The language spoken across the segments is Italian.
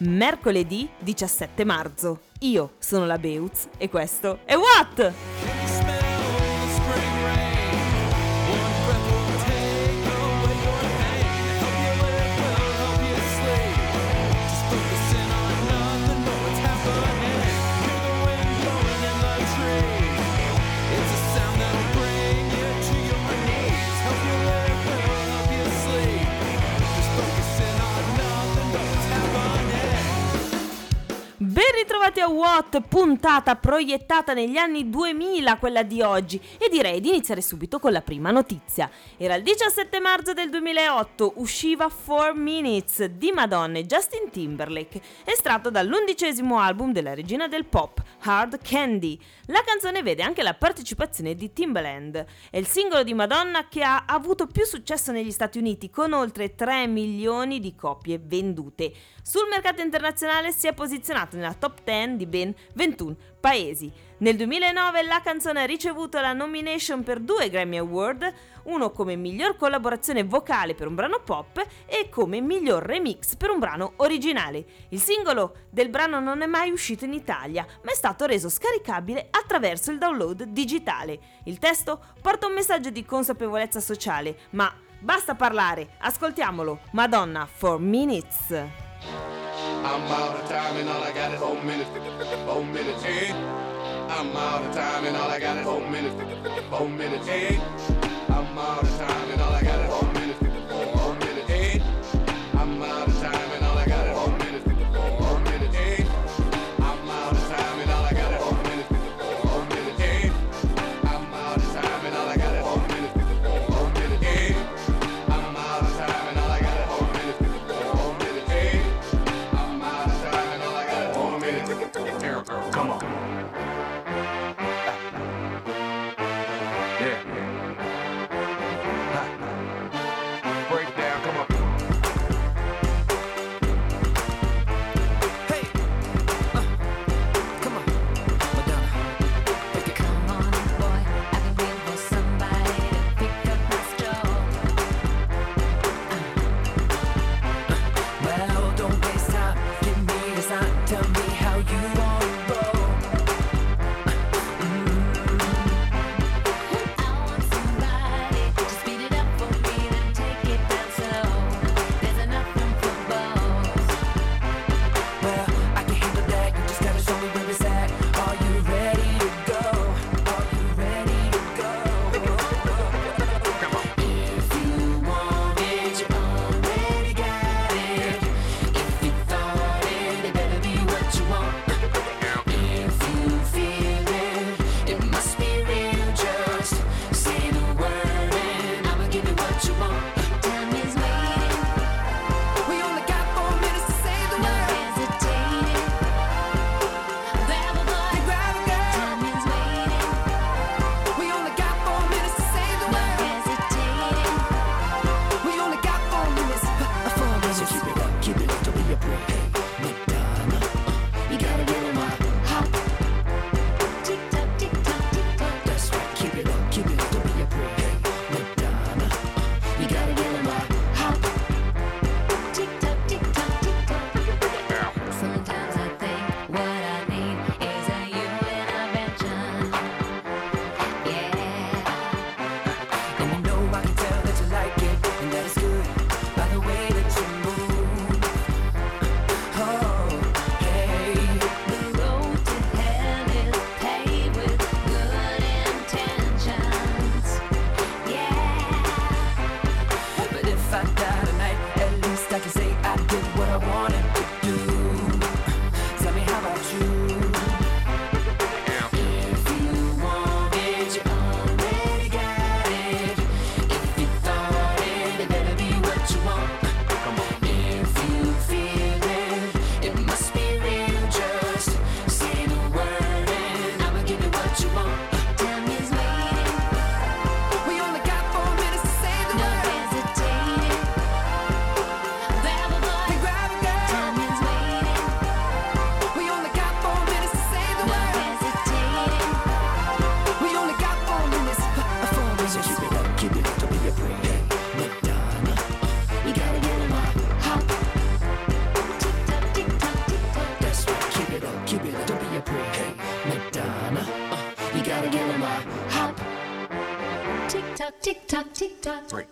mercoledì 17 marzo. Io sono la Beutz e questo è What? Ben ritrovati a What, puntata proiettata negli anni 2000, quella di oggi, e direi di iniziare subito con la prima notizia. Era il 17 marzo del 2008, usciva 4 Minutes di Madonna e Justin Timberlake, estratto dall'undicesimo album della regina del pop, Hard Candy. La canzone vede anche la partecipazione di Timbaland. È il singolo di Madonna che ha avuto più successo negli Stati Uniti, con oltre 3 milioni di copie vendute. Sul mercato internazionale si è posizionato nella top 10 di ben 21 paesi. Nel 2009 la canzone ha ricevuto la nomination per due Grammy Award, uno come miglior collaborazione vocale per un brano pop e come miglior remix per un brano originale. Il singolo del brano non è mai uscito in Italia, ma è stato reso scaricabile attraverso il download digitale. Il testo porta un messaggio di consapevolezza sociale, ma basta parlare, ascoltiamolo. Madonna, 4 Minutes. I'm out of time and all I got is four minutes. Four minutes, eh? I'm out of time and all I got is four minutes. Four minutes, eh? I'm out of time and all I got is four minutes.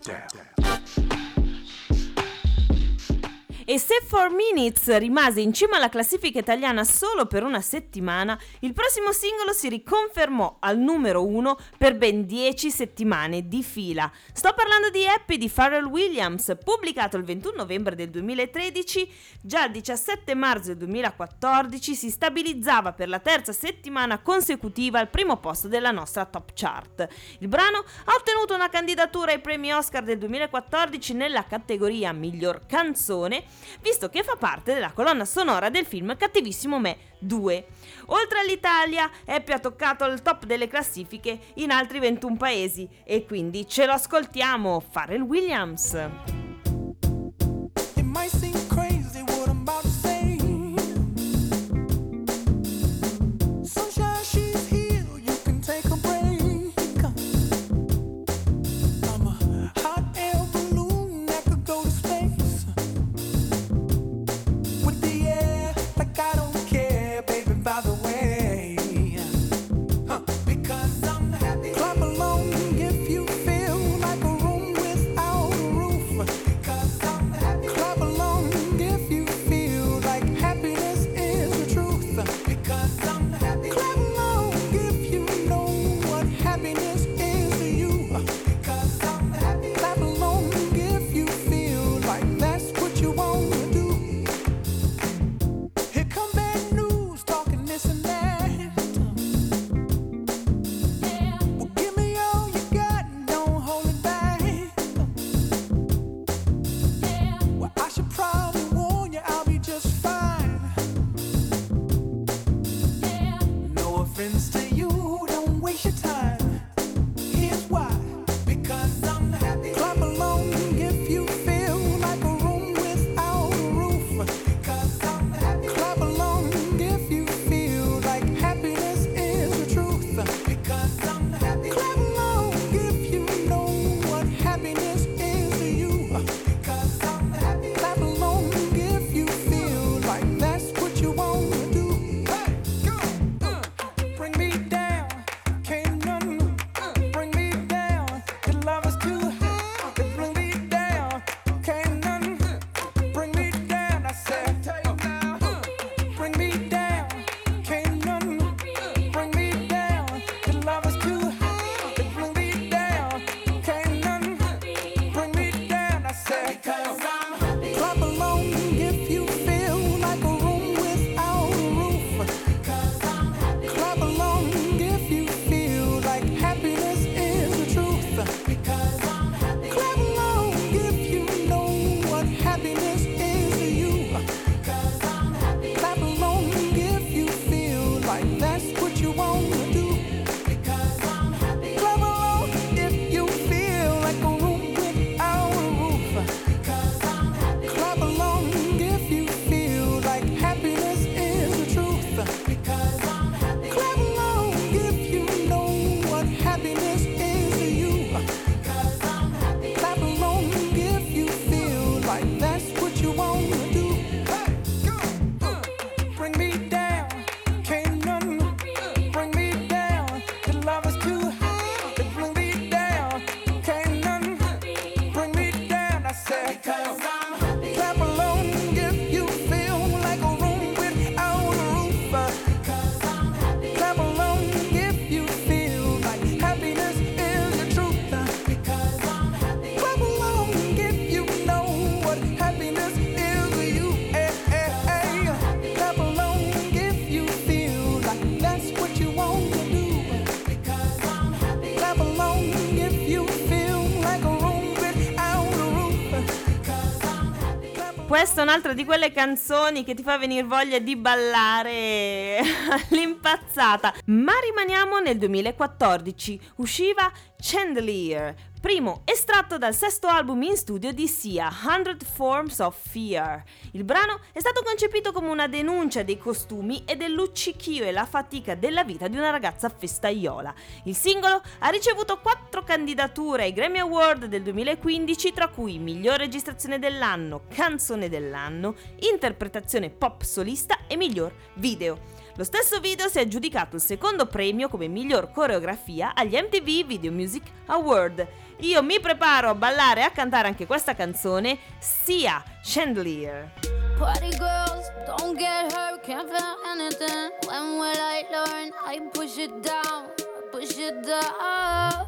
E 4 Minutes rimase in cima alla classifica italiana solo per una settimana, il prossimo singolo si riconfermò al numero 1 per ben 10 settimane di fila. Sto parlando di Happy di Pharrell Williams, pubblicato il 21 novembre del 2013, già il 17 marzo del 2014 si stabilizzava per la terza settimana consecutiva al primo posto della nostra top chart. Il brano ha ottenuto una candidatura ai premi Oscar del 2014 nella categoria miglior canzone visto che fa parte della colonna sonora del film Cattivissimo Me 2. Oltre all'Italia, Happy ha toccato il top delle classifiche in altri 21 paesi e quindi ce lo ascoltiamo, Pharrell Williams. Un'altra di quelle canzoni che ti fa venire voglia di ballare all'impazzata. Ma rimaniamo nel 2014. Usciva Chandelier, primo estratto dal sesto album in studio di Sia, 100 Forms of Fear. Il brano è stato concepito come una denuncia dei costumi e del luccichio e la fatica della vita di una ragazza festaiola. Il singolo ha ricevuto quattro candidature ai Grammy Award del 2015, tra cui miglior registrazione dell'anno, canzone dell'anno, interpretazione pop solista e miglior video. Lo stesso video si è aggiudicato il secondo premio come miglior coreografia agli MTV Video Music Award. Io mi preparo a ballare e a cantare anche questa canzone, sia Chandelier. Party girls, don't get hurt, can't feel anything. When will I learn? I push it down, push it down.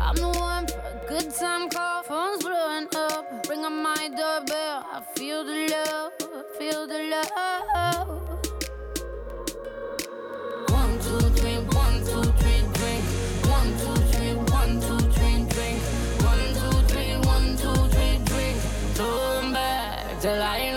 I'm the one for a good time call, phone's blowing up. Ring on my doorbell, I feel the love, feel the love. Till I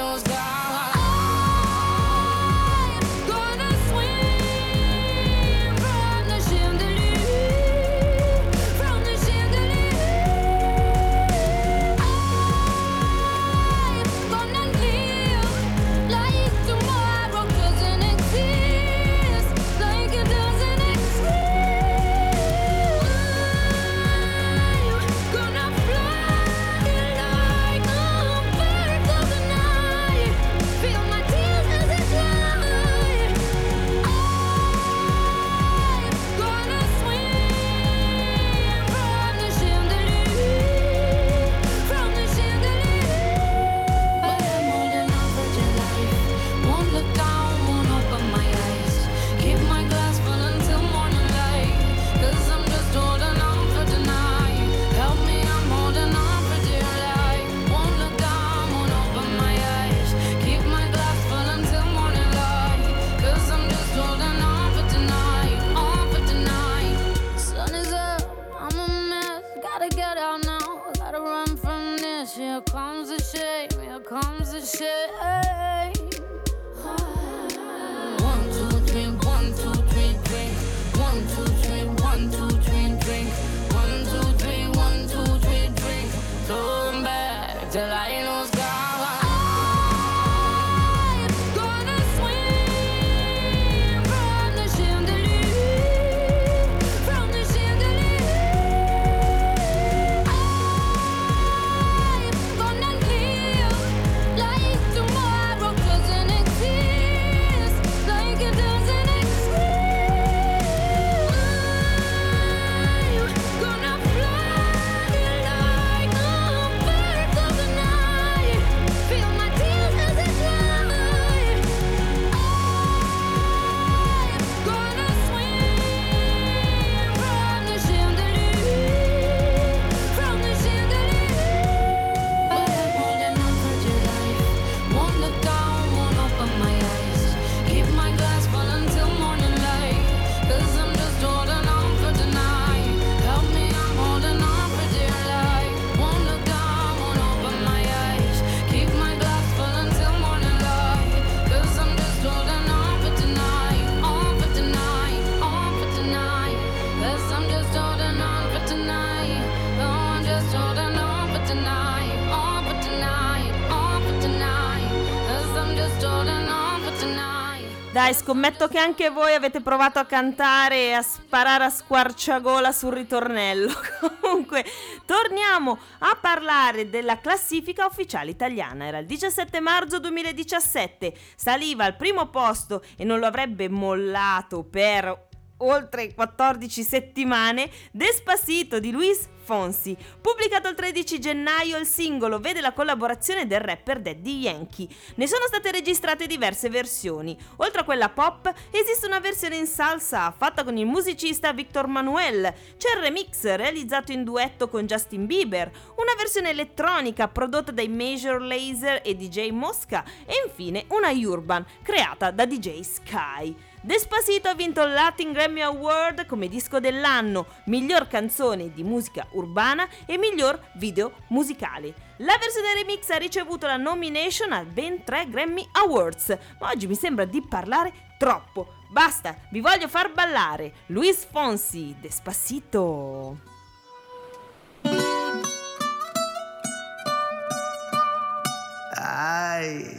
Dai, scommetto che anche voi avete provato a cantare e a sparare a squarciagola sul ritornello. Comunque, torniamo a parlare della classifica ufficiale italiana. Era il 17 marzo 2017, saliva al primo posto e non lo avrebbe mollato per oltre 14 settimane, Despacito di Luis Fonsi. Pubblicato il 13 gennaio, il singolo vede la collaborazione del rapper Daddy Yankee. Ne sono state registrate diverse versioni. Oltre a quella pop, esiste una versione in salsa fatta con il musicista Victor Manuel. C'è il remix realizzato in duetto con Justin Bieber, una versione elettronica prodotta dai Major Laser e DJ Mosca e infine una urban creata da DJ Sky. Despacito ha vinto il Latin Grammy Award come disco dell'anno, miglior canzone di musica urbana e miglior video musicale. La versione remix ha ricevuto la nomination a ben 3 Grammy Awards, ma oggi mi sembra di parlare troppo. Basta, vi voglio far ballare. Luis Fonsi, Despacito. Ai.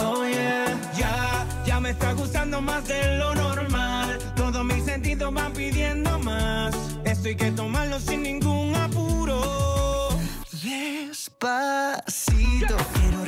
Oh yeah, ya, ya me está gustando más de lo normal. Todos mis sentidos van pidiendo más. Esto hay que tomarlo sin ningún apuro. Despacito, quiero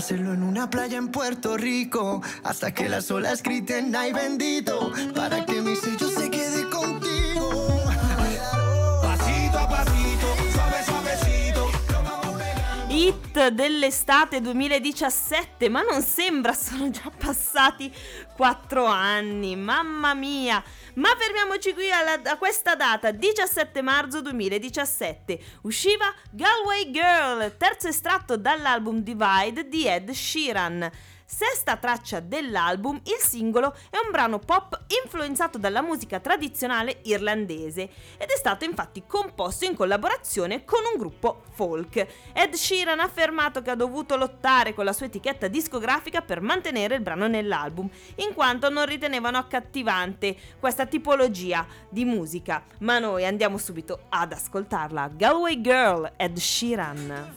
hacerlo en una playa en Puerto Rico. Hasta que las olas griten ay bendito para que mi sello Hit dell'estate 2017, ma non sembra, sono già passati 4 anni, mamma mia! Ma fermiamoci qui alla- a questa data, 17 marzo 2017, usciva Galway Girl, terzo estratto dall'album Divide di Ed Sheeran. Sesta traccia dell'album, il singolo è un brano pop influenzato dalla musica tradizionale irlandese ed è stato infatti composto in collaborazione con un gruppo folk. Ed Sheeran ha affermato che ha dovuto lottare con la sua etichetta discografica per mantenere il brano nell'album, in quanto non ritenevano accattivante questa tipologia di musica. Ma noi andiamo subito ad ascoltarla. Galway Girl, Ed Sheeran.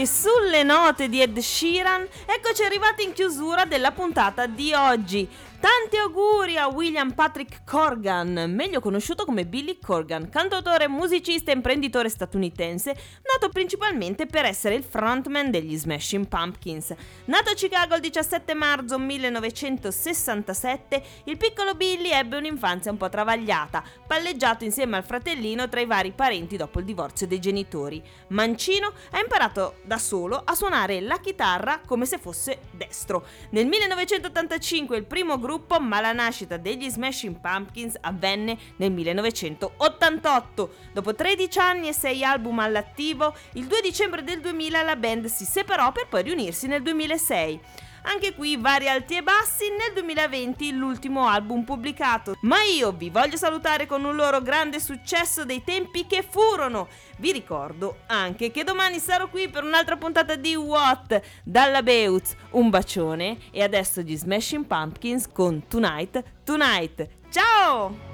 E sulle note di Ed Sheeran, eccoci arrivati in chiusura della puntata di oggi. Tanti auguri a William Patrick Corgan, meglio conosciuto come Billy Corgan, cantautore, musicista e imprenditore statunitense, noto principalmente per essere il frontman degli Smashing Pumpkins. Nato a Chicago il 17 marzo 1967, il piccolo Billy ebbe un'infanzia un po' travagliata, palleggiato insieme al fratellino tra i vari parenti dopo il divorzio dei genitori. Mancino ha imparato da solo a suonare la chitarra come se fosse destro. Nel 1985 il primo gruppo, ma la nascita degli Smashing Pumpkins avvenne nel 1988. Dopo 13 anni e 6 album all'attivo, il 2 dicembre del 2000 la band si separò per poi riunirsi nel 2006. Anche qui vari alti e bassi, nel 2020 l'ultimo album pubblicato. Ma io vi voglio salutare con un loro grande successo dei tempi che furono. Vi ricordo anche che domani sarò qui per un'altra puntata di What dalla Beutz. Un bacione e adesso gli Smashing Pumpkins con Tonight Tonight. Ciao!